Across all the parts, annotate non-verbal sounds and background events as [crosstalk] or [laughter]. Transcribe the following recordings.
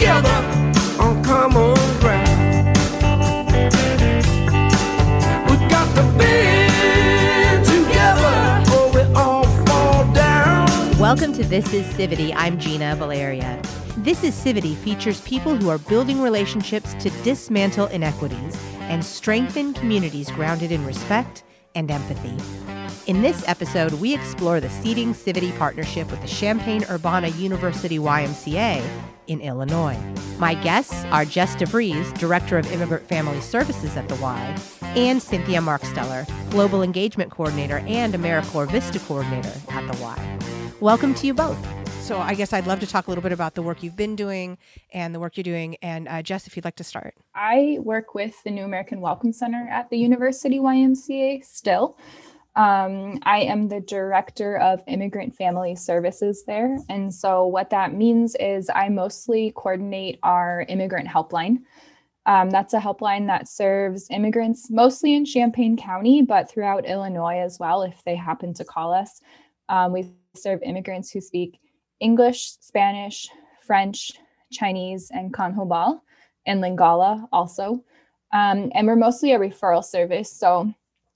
together oh, on common ground. We got to band together or we all fall down. Welcome to This is Civity. I'm Gina Baleria. This is Civity features people who are building relationships to dismantle inequities and strengthen communities grounded in respect and empathy. In this episode, we explore the Seating Civity partnership with the Champaign Urbana University YMCA in Illinois. My guests are Jess DeVries, Director of Immigrant Family Services at the Y, and Cynthia Marksteller, Global Engagement Coordinator and AmeriCorps Vista Coordinator at the Y. Welcome to you both. So, I guess I'd love to talk a little bit about the work you've been doing and the work you're doing. And uh, Jess, if you'd like to start. I work with the New American Welcome Center at the University YMCA still. Um, I am the director of immigrant family services there. And so, what that means is I mostly coordinate our immigrant helpline. Um, that's a helpline that serves immigrants mostly in Champaign County, but throughout Illinois as well, if they happen to call us. Um, we serve immigrants who speak English, Spanish, French, Chinese, and Q'anjob'al, and Lingala also. Um, and we're mostly a referral service. So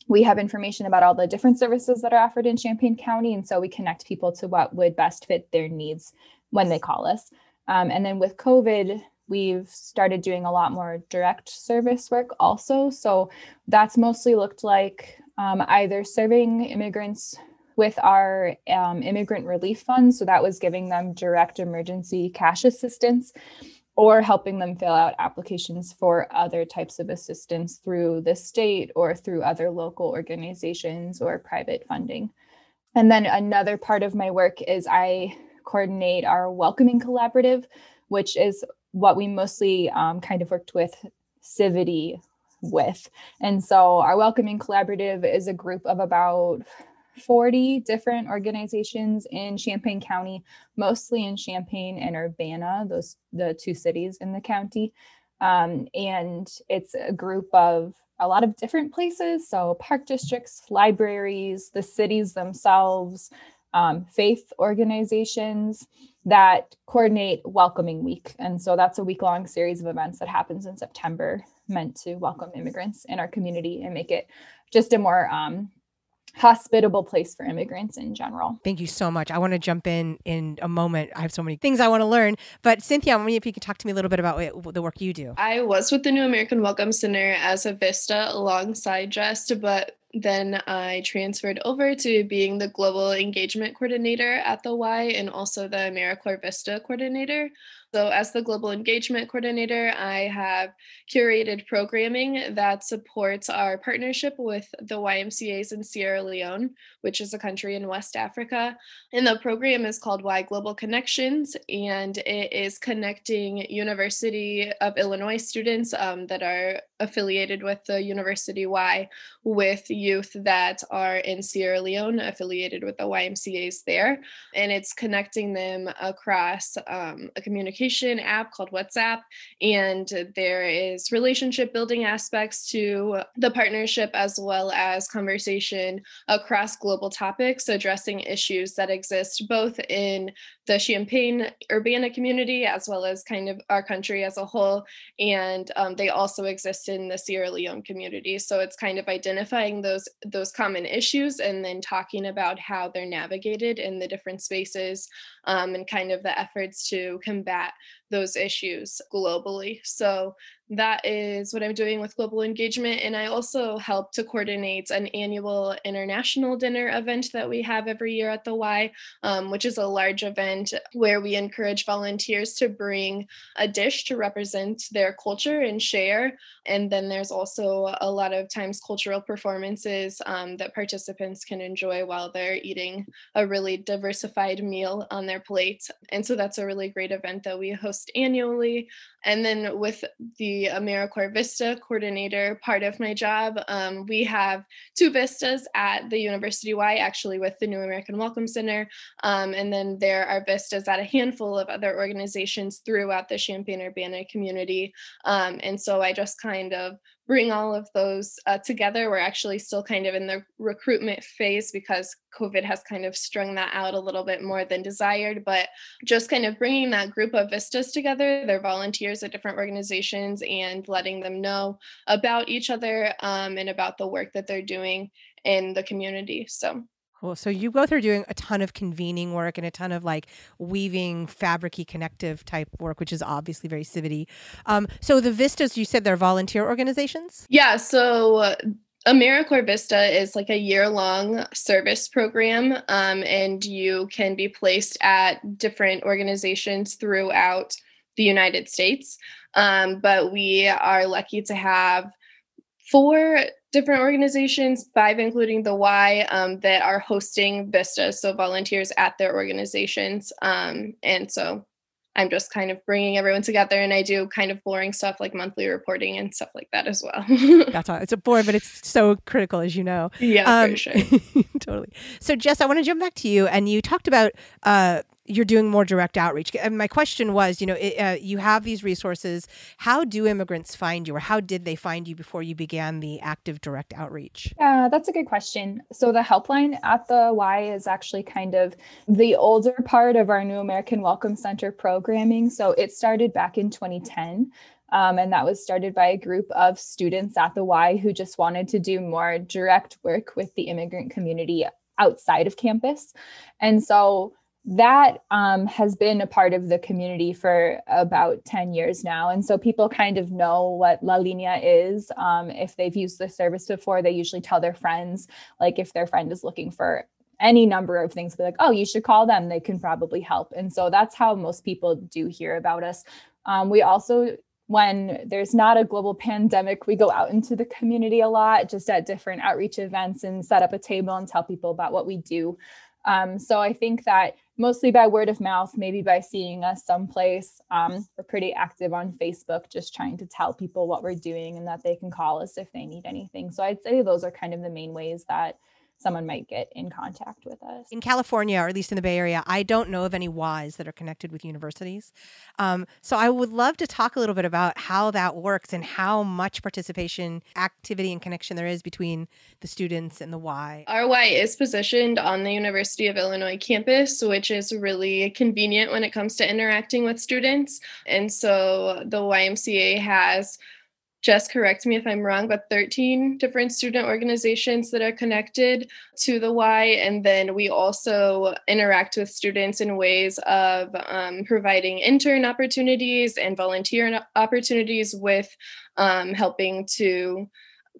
we have information about all the different services that are offered in Champaign County. And so we connect people to what would best fit their needs when they call us. Um, and then with COVID, we've started doing a lot more direct service work also. So that's mostly looked like um, either serving immigrants with our um, immigrant relief fund. So that was giving them direct emergency cash assistance or helping them fill out applications for other types of assistance through the state or through other local organizations or private funding. And then another part of my work is I coordinate our welcoming collaborative, which is what we mostly um, kind of worked with Civity with. And so our welcoming collaborative is a group of about 40 different organizations in Champaign County, mostly in Champaign and Urbana, those the two cities in the county. Um, and it's a group of a lot of different places. So park districts, libraries, the cities themselves, um, faith organizations that coordinate Welcoming Week. And so that's a week long series of events that happens in September meant to welcome immigrants in our community and make it just a more um, hospitable place for immigrants in general. Thank you so much. I want to jump in in a moment. I have so many things I want to learn. But Cynthia, I wonder if you could talk to me a little bit about what, the work you do. I was with the New American Welcome Center as a Vista alongside Jess, but then I transferred over to being the global engagement coordinator at the Y and also the AmeriCorps Vista coordinator. So, as the global engagement coordinator, I have curated programming that supports our partnership with the YMCAs in Sierra Leone, which is a country in West Africa. And the program is called Y Global Connections, and it is connecting University of Illinois students um, that are affiliated with the University Y with youth that are in Sierra Leone, affiliated with the YMCAs there. And it's connecting them across um, a communication app called WhatsApp. And there is relationship building aspects to the partnership as well as conversation across global topics, addressing issues that exist both in the Champaign Urbana community as well as kind of our country as a whole. And um, they also exist in the Sierra Leone community. So it's kind of identifying those those those common issues and then talking about how they're navigated in the different spaces um, and kind of the efforts to combat those issues globally. So that is what I'm doing with global engagement. And I also help to coordinate an annual international dinner event that we have every year at the Y, um, which is a large event where we encourage volunteers to bring a dish to represent their culture and share. And then there's also a lot of times cultural performances um, that participants can enjoy while they're eating a really diversified meal on their plate. And so that's a really great event that we host annually. And then with the AmeriCorps Vista coordinator part of my job, um, we have two Vistas at the University Y, actually with the New American Welcome Center. Um, and then there are Vistas at a handful of other organizations throughout the Champaign-Urbana community. Um, and so I just kind of bring all of those uh, together. We're actually still kind of in the recruitment phase because COVID has kind of strung that out a little bit more than desired. But just kind of bringing that group of Vistas together, they're volunteers at different organizations, and letting them know about each other um, and about the work that they're doing in the community. So So you both are doing a ton of convening work and a ton of like weaving fabricy connective type work, which is obviously very civity. Um, so the Vistas, you said they're volunteer organizations? Yeah. So uh, AmeriCorps Vista is like a year long service program, um, and you can be placed at different organizations throughout the United States. Um, but we are lucky to have four different organizations, five including the Y, um, that are hosting Vista, so volunteers at their organizations. Um, and so I'm just kind of bringing everyone together, and I do kind of boring stuff like monthly reporting and stuff like that as well. [laughs] That's all. It's a bore, but it's so critical, as you know. Yeah, um, for sure. [laughs] totally. So, Jess, I want to jump back to you, and you talked about uh, you're doing more direct outreach. And my question was, you know, it, uh, you have these resources. How do immigrants find you, or how did they find you before you began the active direct outreach? Yeah, that's a good question. So the helpline at the Y is actually kind of the older part of our New American Welcome Center programming. So it started back in 2010. Um, and that was started by a group of students at the Y who just wanted to do more direct work with the immigrant community outside of campus. And so that um, has been a part of the community for about 10 years now. And so people kind of know what La Linea is. Um, if they've used the service before, they usually tell their friends, like if their friend is looking for any number of things, be like, oh, you should call them. They can probably help. And so that's how most people do hear about us. Um, we also when there's not a global pandemic, we go out into the community a lot, just at different outreach events and set up a table and tell people about what we do. Um, so I think that mostly by word of mouth, maybe by seeing us someplace. Um, we're pretty active on Facebook, just trying to tell people what we're doing and that they can call us if they need anything. So I'd say those are kind of the main ways that someone might get in contact with us. In California, or at least in the Bay Area, I don't know of any Ys that are connected with universities. Um, so I would love to talk a little bit about how that works and how much participation, activity, and connection there is between the students and the Y. Our Y is positioned on the University of Illinois campus, which is really convenient when it comes to interacting with students. And so the YMCA has just correct me if I'm wrong, but 13 different student organizations that are connected to the Y. And then we also interact with students in ways of um, providing intern opportunities and volunteer opportunities with um, helping to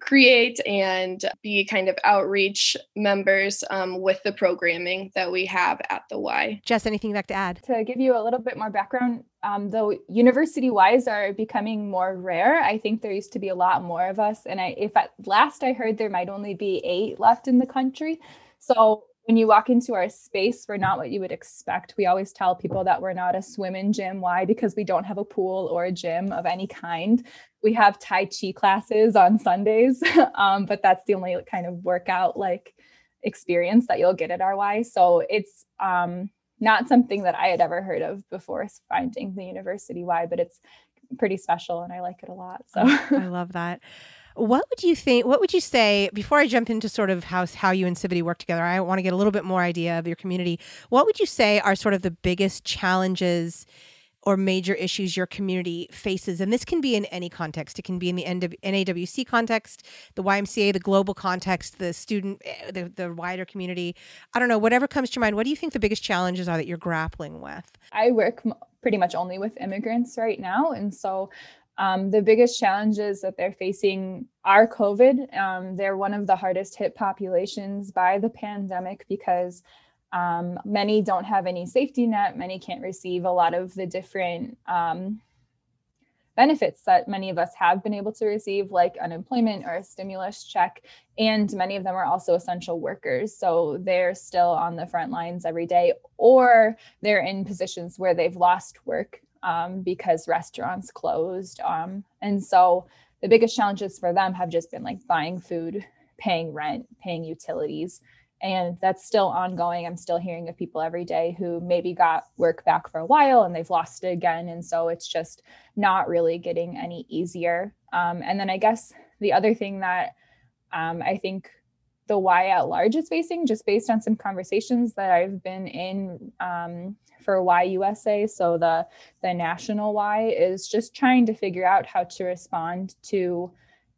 create and be kind of outreach members um, with the programming that we have at the Y. Jess, anything you'd like to add? To give you a little bit more background, um, the university Ys are becoming more rare. I think there used to be a lot more of us, and I, if at last I heard there might only be eight left in the country. So when you walk into our space, we're not what you would expect. We always tell people that we're not a swim and gym. Why? Because we don't have a pool or a gym of any kind. We have Tai Chi classes on Sundays, [laughs] um, but that's the only kind of workout like experience that you'll get at RY. So it's um, not something that I had ever heard of before finding the University Y, but it's pretty special and I like it a lot. So I love that. What would you think? What would you say before I jump into sort of how how you and Civity work together? I want to get a little bit more idea of your community. What would you say are sort of the biggest challenges? or major issues your community faces? And this can be in any context. It can be in the NAWC context, the YMCA, the global context, the student, eh, the, the wider community. I don't know, whatever comes to mind. What do you think the biggest challenges are that you're grappling with? I work pretty much only with immigrants right now. And so um, the biggest challenges that they're facing are COVID. Um, they're one of the hardest hit populations by the pandemic because um, many don't have any safety net. Many can't receive a lot of the different um, benefits that many of us have been able to receive, like unemployment or a stimulus check. And many of them are also essential workers. So they're still on the front lines every day, or they're in positions where they've lost work um, because restaurants closed. Um, and so the biggest challenges for them have just been like buying food, paying rent, paying utilities. And that's still ongoing. I'm still hearing of people every day who maybe got work back for a while and they've lost it again. And so it's just not really getting any easier. Um, and then I guess the other thing that um, I think the Y at large is facing, just based on some conversations that I've been in um, for USA. so the the national Y, is just trying to figure out how to respond to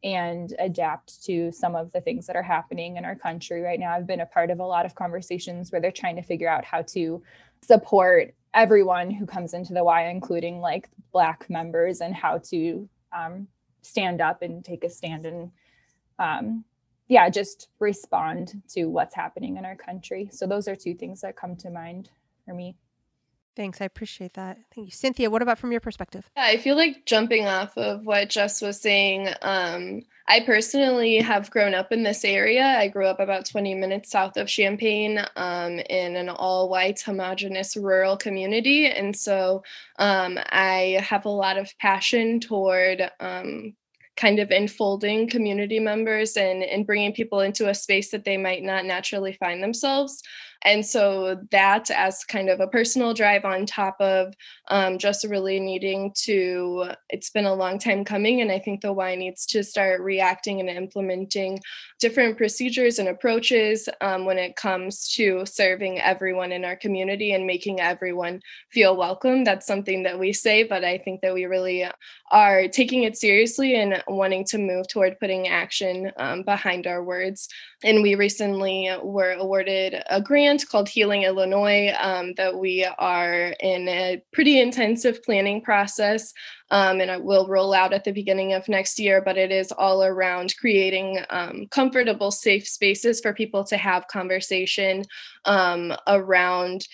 and adapt to some of the things that are happening in our country right now. I've been a part of a lot of conversations where they're trying to figure out how to support everyone who comes into the Y, including like Black members, and how to um, stand up and take a stand and um, yeah, just respond to what's happening in our country. So those are two things that come to mind for me. Thanks. I appreciate that. Thank you. Cynthia, what about from your perspective? Yeah, I feel like jumping off of what Jess was saying, um, I personally have grown up in this area. I grew up about 20 minutes south of Champaign um, in an all white, homogenous rural community. And so um, I have a lot of passion toward um, kind of enfolding community members and, and bringing people into a space that they might not naturally find themselves. And so that as kind of a personal drive on top of um, just really needing to, it's been a long time coming. And I think the Y needs to start reacting and implementing different procedures and approaches um, when it comes to serving everyone in our community and making everyone feel welcome. That's something that we say, but I think that we really are taking it seriously and wanting to move toward putting action um, behind our words. And we recently were awarded a grant called Healing Illinois um, that we are in a pretty intensive planning process. Um, and it will roll out at the beginning of next year, but it is all around creating um, comfortable, safe spaces for people to have conversation um, around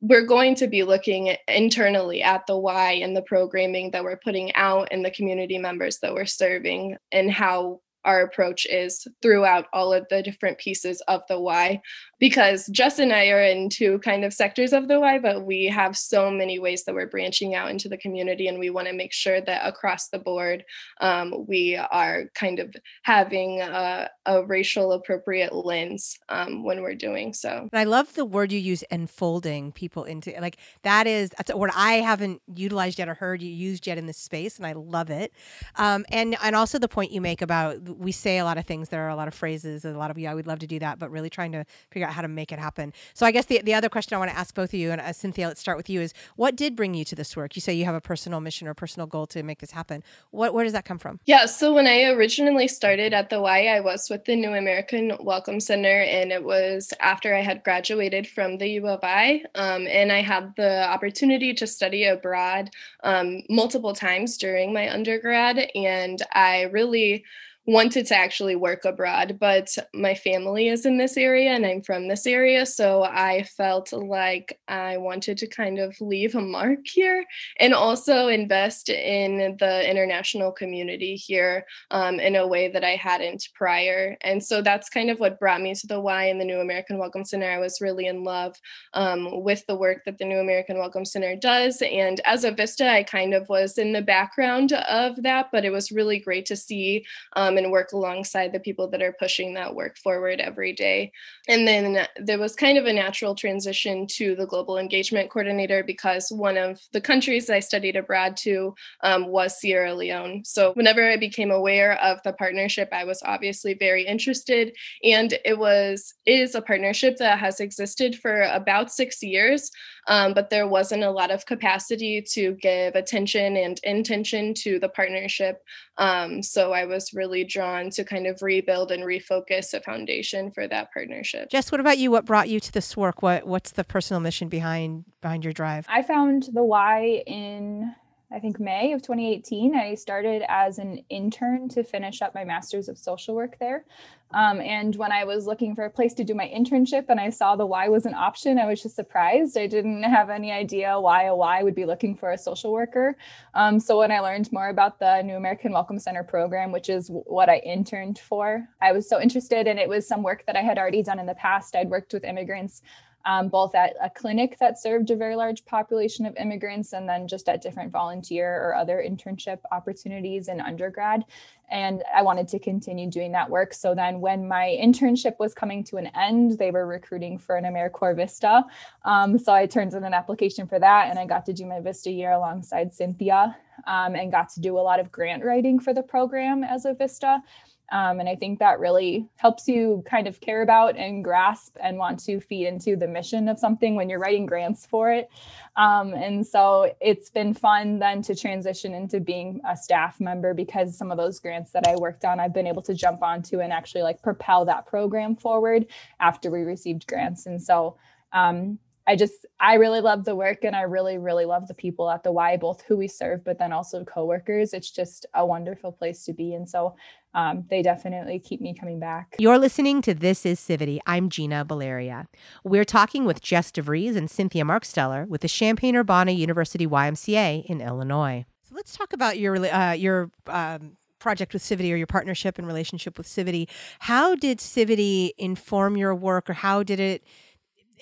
we're going to be looking internally at the Y and the programming that we're putting out and the community members that we're serving and how our approach is throughout all of the different pieces of the Y because Jess and I are in two kind of sectors of the Y, but we have so many ways that we're branching out into the community, and we want to make sure that across the board um, we are kind of having a, a racial appropriate lens um, when we're doing so. I love the word you use, enfolding people into like that is that's a word I haven't utilized yet or heard you used yet in this space, and I love it. Um, and and also the point you make about we say a lot of things, there are a lot of phrases, a lot of yeah, we'd love to do that, but really trying to figure out how to make it happen. So I guess the, the other question I want to ask both of you, and uh, Cynthia, let's start with you, is what did bring you to this work? You say you have a personal mission or personal goal to make this happen. What where does that come from? Yeah, so when I originally started at the Y, I was with the New American Welcome Center, and it was after I had graduated from the U of I, um, and I had the opportunity to study abroad um, multiple times during my undergrad, and I really wanted to actually work abroad, but my family is in this area and I'm from this area. So I felt like I wanted to kind of leave a mark here and also invest in the international community here um, in a way that I hadn't prior. And so that's kind of what brought me to the Y and the New American Welcome Center. I was really in love um, with the work that the New American Welcome Center does. And as a Vista, I kind of was in the background of that, but it was really great to see um, and work alongside the people that are pushing that work forward every day. And then there was kind of a natural transition to the global engagement coordinator because one of the countries I studied abroad to um, was Sierra Leone. So whenever I became aware of the partnership, I was obviously very interested. And it was is a partnership that has existed for about six years, um, but there wasn't a lot of capacity to give attention and intention to the partnership. Um, so I was really drawn to kind of rebuild and refocus a foundation for that partnership. Jess, what about you? What brought you to this work? What what's the personal mission behind behind your drive? I found the Y in I think May of 2018. I started as an intern to finish up my master's of social work there. Um, and when I was looking for a place to do my internship and I saw the Y was an option, I was just surprised. I didn't have any idea why a Y would be looking for a social worker. Um, so when I learned more about the New American Welcome Center program, which is what I interned for, I was so interested. And it was some work that I had already done in the past. I'd worked with immigrants um, both at a clinic that served a very large population of immigrants and then just at different volunteer or other internship opportunities in undergrad. And I wanted to continue doing that work. So then, when my internship was coming to an end, they were recruiting for an AmeriCorps Vista. Um, so I turned in an application for that and I got to do my Vista year alongside Cynthia um, and got to do a lot of grant writing for the program as a Vista. Um, and I think that really helps you kind of care about and grasp and want to feed into the mission of something when you're writing grants for it. Um, and so it's been fun then to transition into being a staff member because some of those grants that I worked on, I've been able to jump onto and actually like propel that program forward after we received grants. And so um, I just I really love the work and I really really love the people at the Y, both who we serve, but then also coworkers. It's just a wonderful place to be, and so um, they definitely keep me coming back. You're listening to This Is Civity. I'm Gina Baleria. We're talking with Jess DeVries and Cynthia Marksteller with the Champaign Urbana University YMCA in Illinois. So let's talk about your uh, your um, project with Civity or your partnership and relationship with Civity. How did Civity inform your work, or how did it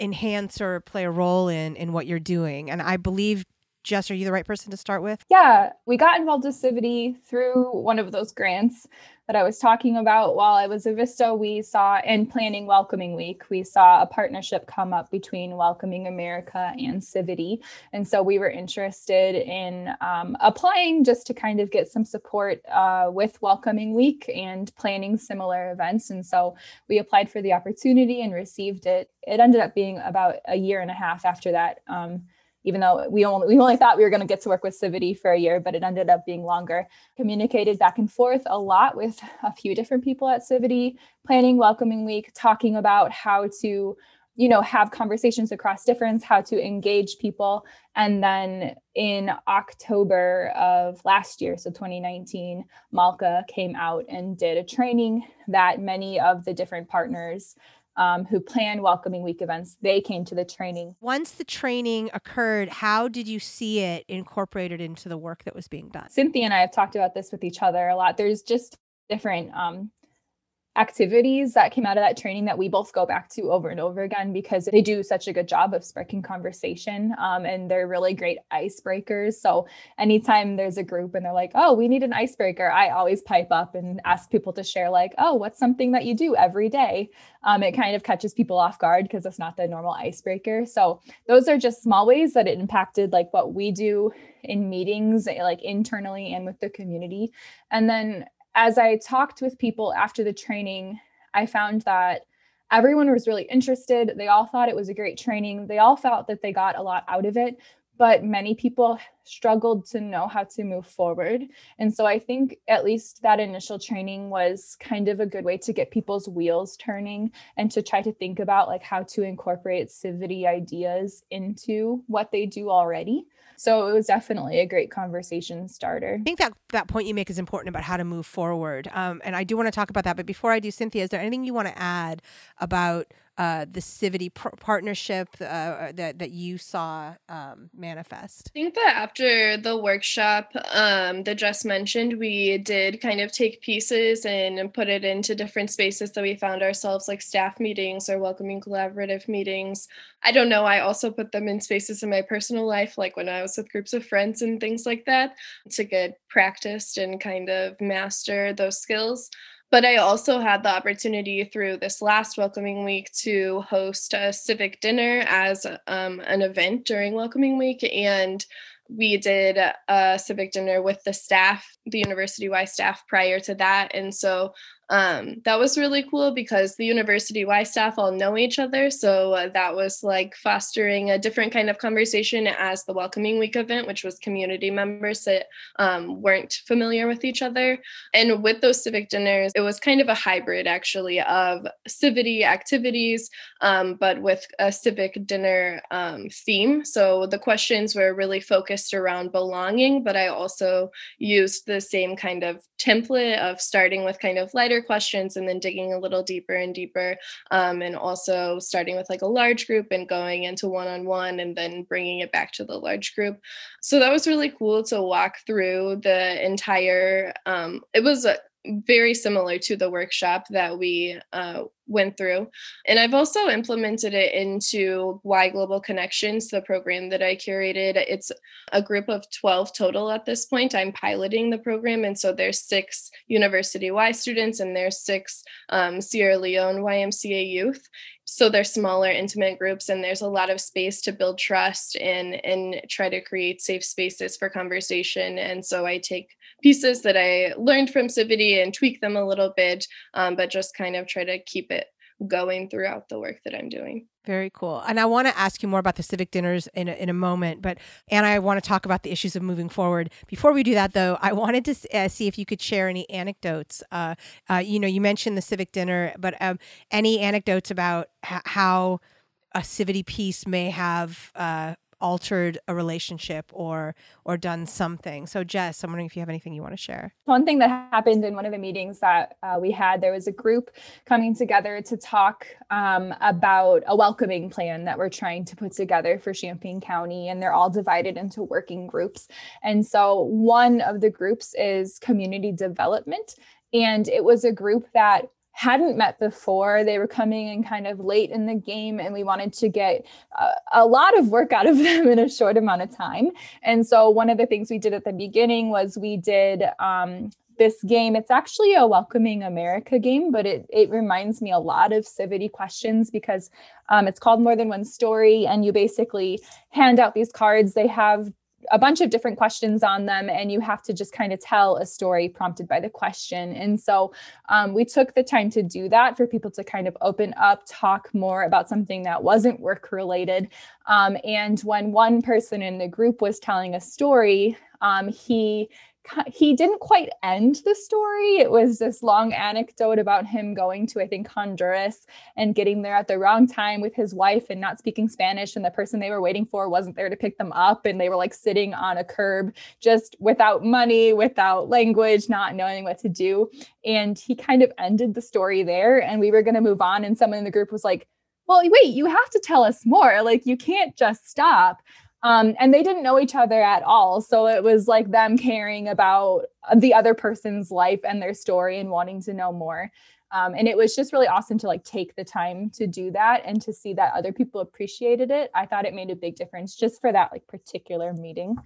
enhance or play a role in in what you're doing. And I believe Jess, are you the right person to start with? Yeah, we got involved with Civity through one of those grants that I was talking about while I was at Vista. We saw in planning Welcoming Week, we saw a partnership come up between Welcoming America and Civity. And so we were interested in um, applying just to kind of get some support uh, with Welcoming Week and planning similar events. And so we applied for the opportunity and received it. It ended up being about a year and a half after that. Um, even though we only we only thought we were going to get to work with Civity for a year, but it ended up being longer. Communicated back and forth a lot with a few different people at Civity, planning welcoming week, talking about how to you know have conversations across difference how to engage people and then in october of last year so 2019 malka came out and did a training that many of the different partners um, who plan welcoming week events they came to the training. Once the training occurred how did you see it incorporated into the work that was being done? Cynthia and i have talked about this with each other a lot. There's just different um, activities that came out of that training that we both go back to over and over again because they do such a good job of sparking conversation um, and they're really great icebreakers. So anytime there's a group and they're like, oh, we need an icebreaker, I always pipe up and ask people to share, like, oh, what's something that you do every day? Um, it kind of catches people off guard because it's not the normal icebreaker. So those are just small ways that it impacted like what we do in meetings, like internally and with the community. And then as I talked with people after the training, I found that everyone was really interested. They all thought it was a great training. They all felt that they got a lot out of it, but many people struggled to know how to move forward. And so I think at least that initial training was kind of a good way to get people's wheels turning and to try to think about like how to incorporate Civity ideas into what they do already. So it was definitely a great conversation starter. I think that that point you make is important about how to move forward. Um, and I do want to talk about that. But before I do, Cynthia, is there anything you want to add about uh, the Civity pr- partnership uh, that that you saw um, manifest? I think that after the workshop um, that Jess mentioned, we did kind of take pieces and put it into different spaces that we found ourselves, like staff meetings or welcoming collaborative meetings. I don't know. I also put them in spaces in my personal life, like when I was with groups of friends and things like that, to get practiced and kind of master those skills. But I also had the opportunity through this last welcoming week to host a civic dinner as um, an event during welcoming week. And we did a civic dinner with the staff, the university wide staff prior to that. And so um, that was really cool because the university Y staff all know each other. So uh, that was like fostering a different kind of conversation as the Welcoming Week event, which was community members that um, weren't familiar with each other. And with those civic dinners, it was kind of a hybrid actually of civity activities, um, but with a civic dinner um, theme. So the questions were really focused around belonging, but I also used the same kind of template of starting with kind of lighter questions and then digging a little deeper and deeper um, and also starting with like a large group and going into one-on-one and then bringing it back to the large group. So that was really cool to walk through the entire um, it was a very similar to the workshop that we uh, went through. And I've also implemented it into Y Global Connections, the program that I curated. It's a group of 12 total at this point. I'm piloting the program. And so there's six University Y students and there's six um, Sierra Leone YMCA youth so they're smaller intimate groups and there's a lot of space to build trust and and try to create safe spaces for conversation and so i take pieces that i learned from civity and tweak them a little bit um, but just kind of try to keep it going throughout the work that i'm doing very cool. And I want to ask you more about the civic dinners in a, in a moment, but and I want to talk about the issues of moving forward. Before we do that, though, I wanted to uh, see if you could share any anecdotes. Uh, uh, you know, you mentioned the civic dinner, but um, any anecdotes about h- how a civity piece may have uh, altered a relationship or or done something. So Jess, I'm wondering if you have anything you want to share. One thing that happened in one of the meetings that uh, we had, there was a group coming together to talk um, about a welcoming plan that we're trying to put together for Champaign County, and they're all divided into working groups. And so one of the groups is community development. And it was a group that hadn't met before. They were coming in kind of late in the game, and we wanted to get a, a, lot of work out of [laughs] them in a short amount of time. And so, one of the things we did at the beginning was we did um, this game. It's actually a Welcoming America game, but it, it reminds me a lot of Civity questions because um, it's called More Than One Story, and you basically hand out these cards. They have a bunch of different questions on them and you have to just kind of tell a story prompted by the question. And so um, we took the time to do that for people to kind of open up talk more about something that wasn't work related. Um, and when one person in the group was telling a story um, he he didn't quite end the story. It was this long anecdote about him going to, I think, Honduras and getting there at the wrong time with his wife and not speaking Spanish. And the person they were waiting for wasn't there to pick them up. And they were like sitting on a curb, just without money, without language, not knowing what to do. And he kind of ended the story there. And we were going to move on. And someone in the group was like, well, wait, you have to tell us more. Like, you can't just stop. Um, and they didn't know each other at all. So it was like them caring about the other person's life and their story and wanting to know more. Um, and it was just really awesome to like take the time to do that and to see that other people appreciated it. I thought it made a big difference just for that like particular meeting.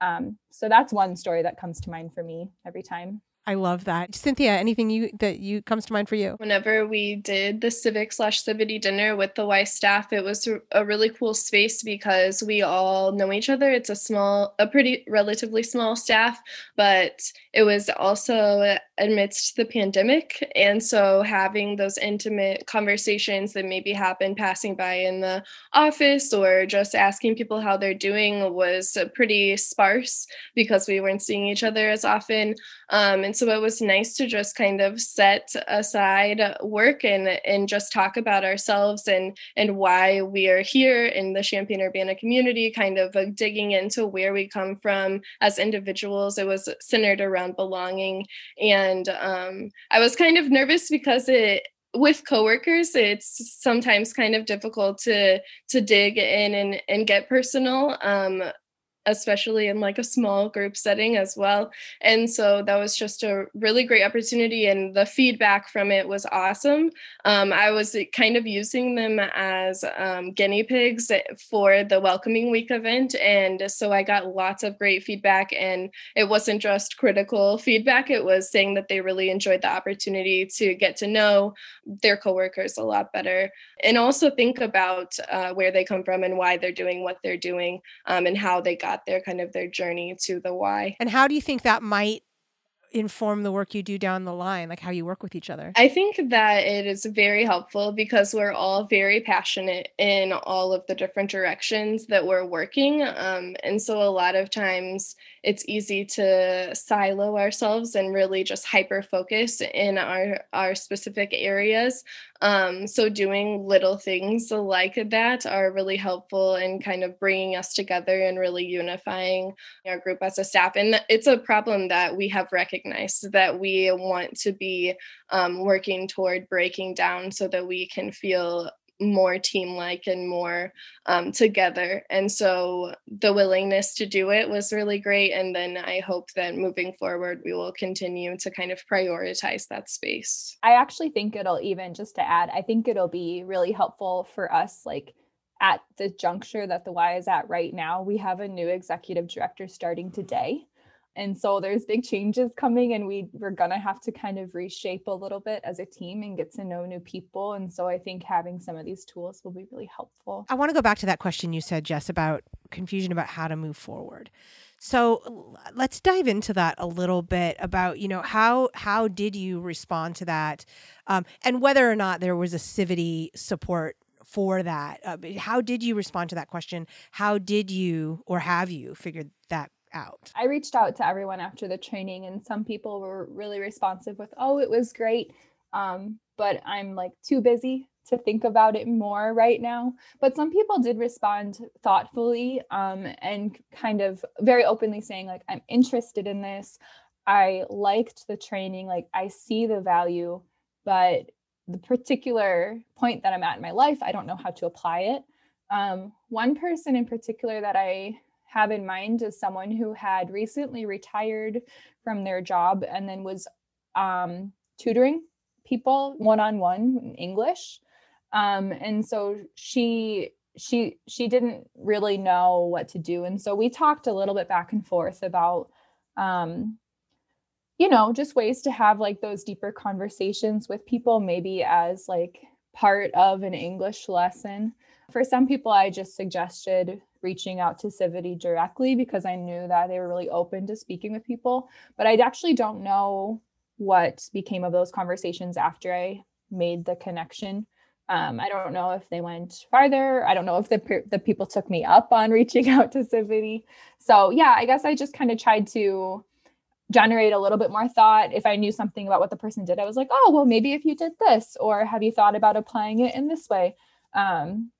Um, so that's one story that comes to mind for me every time. I love that. Cynthia, anything you that you comes to mind for you? Whenever we did the civic slash civity dinner with the Y staff, it was a really cool space because we all know each other. It's a small, a pretty relatively small staff, but it was also amidst the pandemic. And so having those intimate conversations that maybe happen passing by in the office or just asking people how they're doing was pretty sparse because we weren't seeing each other as often. Um, and so it was nice to just kind of set aside work and and just talk about ourselves and and why we are here in the Champaign Urbana community, kind of digging into where we come from as individuals. It was centered around belonging, and um, I was kind of nervous because it with coworkers it's sometimes kind of difficult to to dig in and and get personal. Um especially in like a small group setting as well. And so that was just a really great opportunity, and the feedback from it was awesome. Um, I was kind of using them as um, guinea pigs for the Welcoming Week event, and so I got lots of great feedback. And it wasn't just critical feedback; it was saying that they really enjoyed the opportunity to get to know their coworkers a lot better, and also think about uh, where they come from and why they're doing what they're doing, um, and how they got got their kind of their journey to the Y. And how do you think that might inform the work you do down the line, like how you work with each other? I think that it is very helpful because we're all very passionate in all of the different directions that we're working. Um, and so a lot of times it's easy to silo ourselves and really just hyper focus in our our specific areas um, so doing little things like that are really helpful in kind of bringing us together and really unifying our group as a staff and it's a problem that we have recognized that we want to be um, working toward breaking down so that we can feel more team like and more um, together. And so the willingness to do it was really great. And then I hope that moving forward, we will continue to kind of prioritize that space. I actually think it'll even, just to add, I think it'll be really helpful for us, like at the juncture that the Y is at right now. We have a new executive director starting today and so there's big changes coming and we we're gonna have to kind of reshape a little bit as a team and get to know new people. And so i think having some of these tools will be really helpful. I want to go back to that question you said jess about confusion about how to move forward. So let's dive into that a little bit about you know how how did you respond to that? Um, and whether or not there was a civity support for that. Uh, how did you respond to that question? How did you or have you figured that out? I reached out to everyone after the training, and some people were really responsive with, "Oh, it was great," um, but I'm like too busy to think about it more right now. But some people did respond thoughtfully um, and kind of very openly saying, like, "I'm interested in this. I liked the training. Like, I see the value, but." The particular point that I'm at in my life, I don't know how to apply it. Um, one person in particular that I have in mind is someone who had recently retired from their job and then was um, tutoring people one-on-one in english. Um, and so she she she didn't really know what to do. And so we talked a little bit back and forth about um, you know just ways to have like those deeper conversations with people maybe as like part of an english lesson. For some people i just suggested reaching out to Civity directly because I knew that they were really open to speaking with people. But I actually don't know what became of those conversations after I made the connection. Um, I don't know if they went farther. I don't know if the the people took me up on reaching [laughs] out to Civity. So yeah, I guess I just kind of tried to generate a little bit more thought. If I knew something about what the person did, I was like, oh well, maybe if you did this, or have you thought about applying it in this way? Um,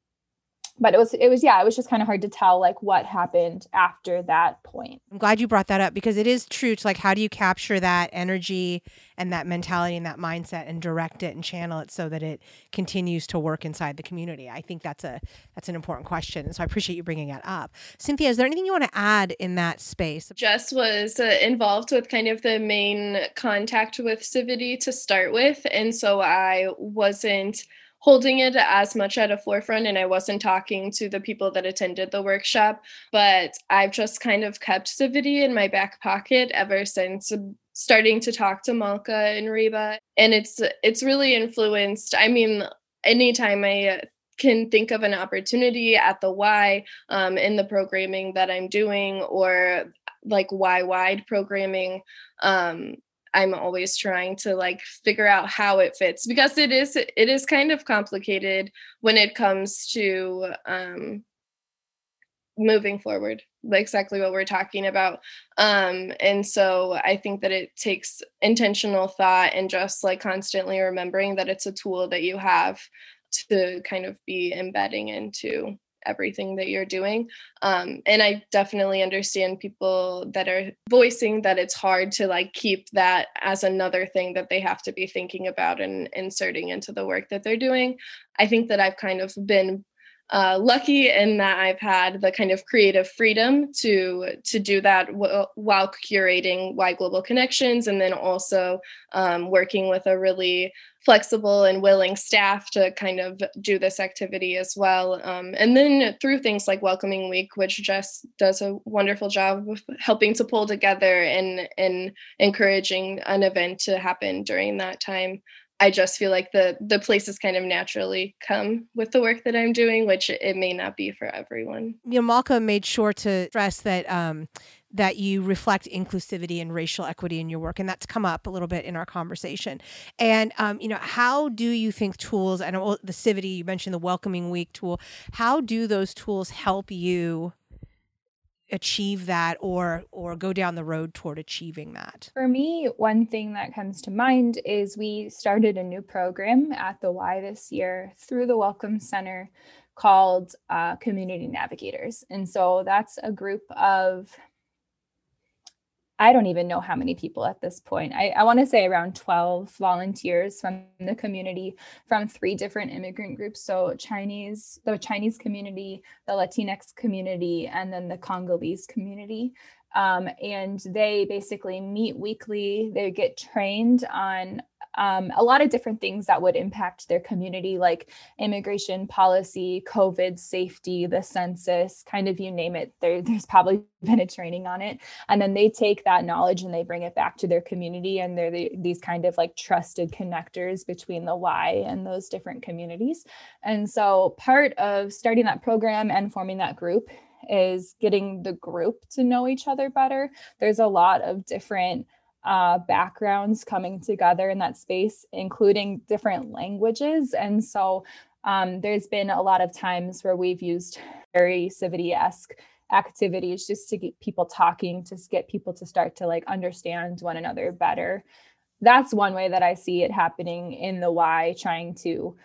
but it was it was yeah it was just kind of hard to tell like what happened after that point. I'm glad you brought that up because it is true to like how do you capture that energy and that mentality and that mindset and direct it and channel it so that it continues to work inside the community? I think that's a that's an important question and so i appreciate you bringing that up. Cynthia is there anything you want to add in that space? Jess was uh, involved with kind of the main contact with civity to start with and so i wasn't holding it as much at a forefront and I wasn't talking to the people that attended the workshop, but I've just kind of kept Civity in my back pocket ever since starting to talk to Malka and Reba. And it's it's really influenced. I mean, anytime I can think of an opportunity at the Y um, in the programming that I'm doing or like Y wide programming, um, I'm always trying to like figure out how it fits because it is it is kind of complicated when it comes to um moving forward like exactly what we're talking about um and so i think that it takes intentional thought and just like constantly remembering that it's a tool that you have to kind of be embedding into everything that you're doing. Um, and I definitely understand people that are voicing that it's hard to like keep that as another thing that they have to be thinking about and inserting into the work that they're doing. I think that I've kind of been uh, lucky in that I've had the kind of creative freedom to to do that w- while curating Y Global Connections, and then also um, working with a really flexible and willing staff to kind of do this activity as well. Um, and then through things like Welcoming Week, which Jess does a wonderful job of helping to pull together and and encouraging an event to happen during that time. I just feel like the the places kind of naturally come with the work that I'm doing, which it may not be for everyone. You know, Malka made sure to stress that um, that you reflect inclusivity and racial equity in your work, and that's come up a little bit in our conversation. And um, you know, how do you think tools? I know the Civity you mentioned the Welcoming Week tool. How do those tools help you achieve that or or go down the road toward achieving that? For me one thing that comes to mind is we started a new program at the y this year through the welcome center called uh, community navigators. And so that's a group of I don't even know how many people at this point. I, I want to say around 12 volunteers from the community from three different immigrant groups. So Chinese, the Chinese community, the Latinx community, and then the Congolese community. Um, and they basically meet weekly. They get trained on um, a lot of different things that would impact their community, like immigration policy, COVID safety, the census, kind of you name it. There, there's probably [laughs] been a training on it. And then they take that knowledge and they bring it back to their community. And they're the, these kind of like trusted connectors between the Y and those different communities. And so part of starting that program and forming that group is getting the group to know each other better. There's a lot of different uh, backgrounds coming together in that space, including different languages. And so um, there's been a lot of times where we've used very Civity esque activities just to get people talking, to get people to start to like understand one another better. That's one way that I see it happening in the Y, trying to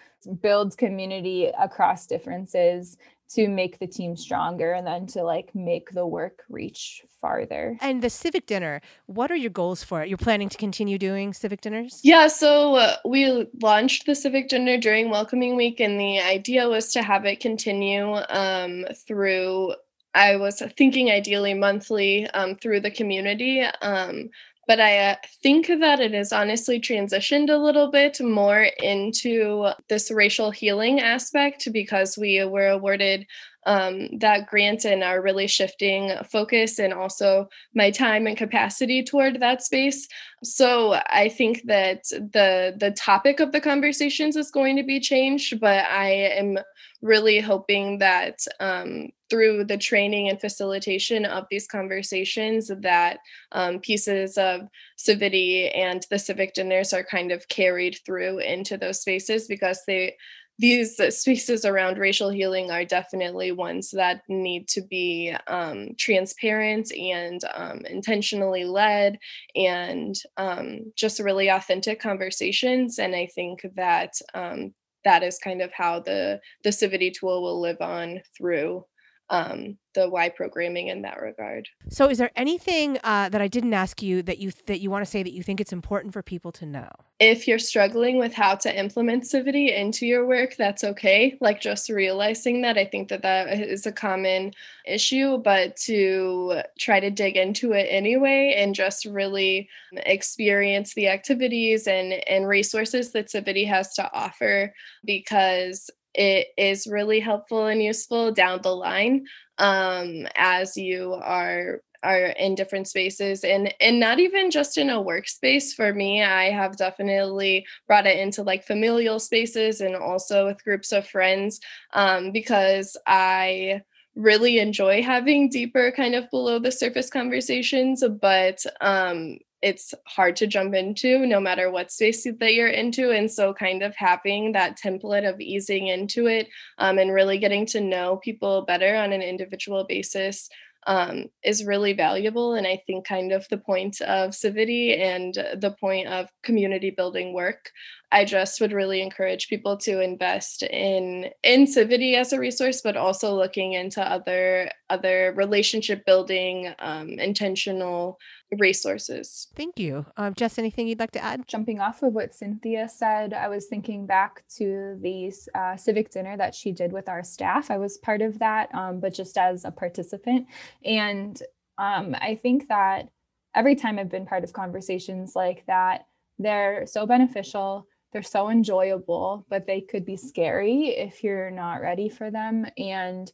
build community across differences to make the team stronger and then to like make the work reach farther. And the civic dinner, what are your goals for it? You're planning to continue doing civic dinners? Yeah, so uh, we launched the civic dinner during welcoming week and the idea was to have it continue um, through I was thinking ideally monthly um, through the community. Um, but I uh, think that it has honestly transitioned a little bit more into this racial healing aspect because we were awarded um, that grant and are really shifting focus and also my time and capacity toward that space. So I think that the the topic of the conversations is going to be changed, but I am really hoping that um, through the training and facilitation of these conversations that um, pieces of civity and the civic dinners are kind of carried through into those spaces because they these spaces around racial healing are definitely ones that need to be um, transparent and um, intentionally led and um, just really authentic conversations. And i think that um, that is kind of how the the civity tool will live on through um, the Y programming in that regard. So, is there anything uh, that I didn't ask you that you that you want to say that you think it's important for people to know? If you're struggling with how to implement Civity into your work, that's okay. Like just realizing that, I think that that is a common issue, but to try to dig into it anyway and just really experience the activities and and resources that Civity has to offer because it is really helpful and useful down the line um, as you are are in different spaces and and not even just in a workspace. For me i have definitely brought it into like familial spaces and also with groups of friends um, because i really enjoy having deeper kind of below the surface conversations but um, it's hard to jump into no matter what space that you're into and so kind of having that template of easing into it um, and really getting to know people better on an individual basis um, is really valuable. And I think kind of the point of Civity and the point of community building work I just would really encourage people to invest in in Civity as a resource, but also looking into other other relationship building, um, intentional resources. Thank you, um, Jess. Anything you'd like to add? Jumping off of what Cynthia said, I was thinking back to the uh, civic dinner that she did with our staff. I was part of that, um, but just as a participant, and um, I think that every time I've been part of conversations like that, they're so beneficial they're so enjoyable, but they could be scary if you're not ready for them. And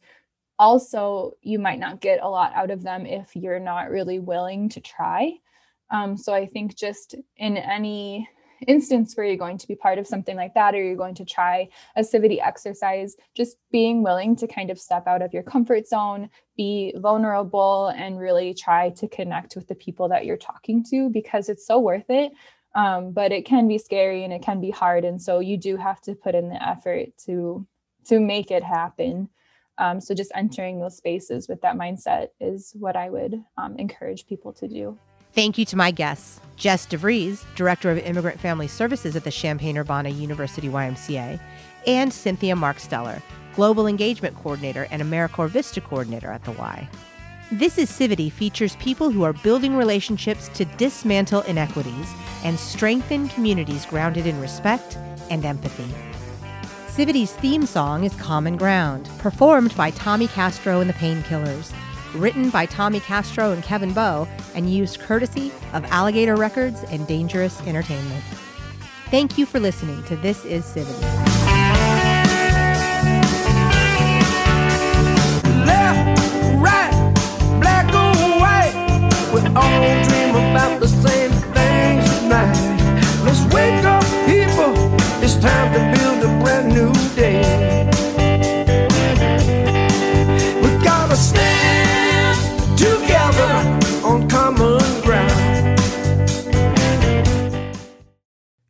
also, you might not get a lot out of them if you're not really willing to try. Um, so I think just in any instance where you're going to be part of something like that or you're going to try a civity exercise just being willing to kind of step out of your comfort zone be vulnerable and really try to connect with the people that you're talking to because it's so worth it. Um, but it can be scary and it can be hard. And so you do have to put in the effort to to make it happen um, so just entering those spaces with that mindset is what i would um, encourage people to do Thank you to my guests, Jess DeVries, Director of Immigrant Family Services at the Champaign-Urbana University YMCA, and Cynthia Marksteller, Global Engagement Coordinator and AmeriCorps Vista Coordinator at the Y. This is Civity features people who are building relationships to dismantle inequities and strengthen communities grounded in respect and empathy. Civity's theme song is Common Ground, performed by Tommy Castro and the Painkillers, written by Tommy Castro and Kevin Bowe, and used courtesy of Alligator Records and Dangerous Entertainment. Thank you for listening to This Is Civity. all dream about the same things tonight.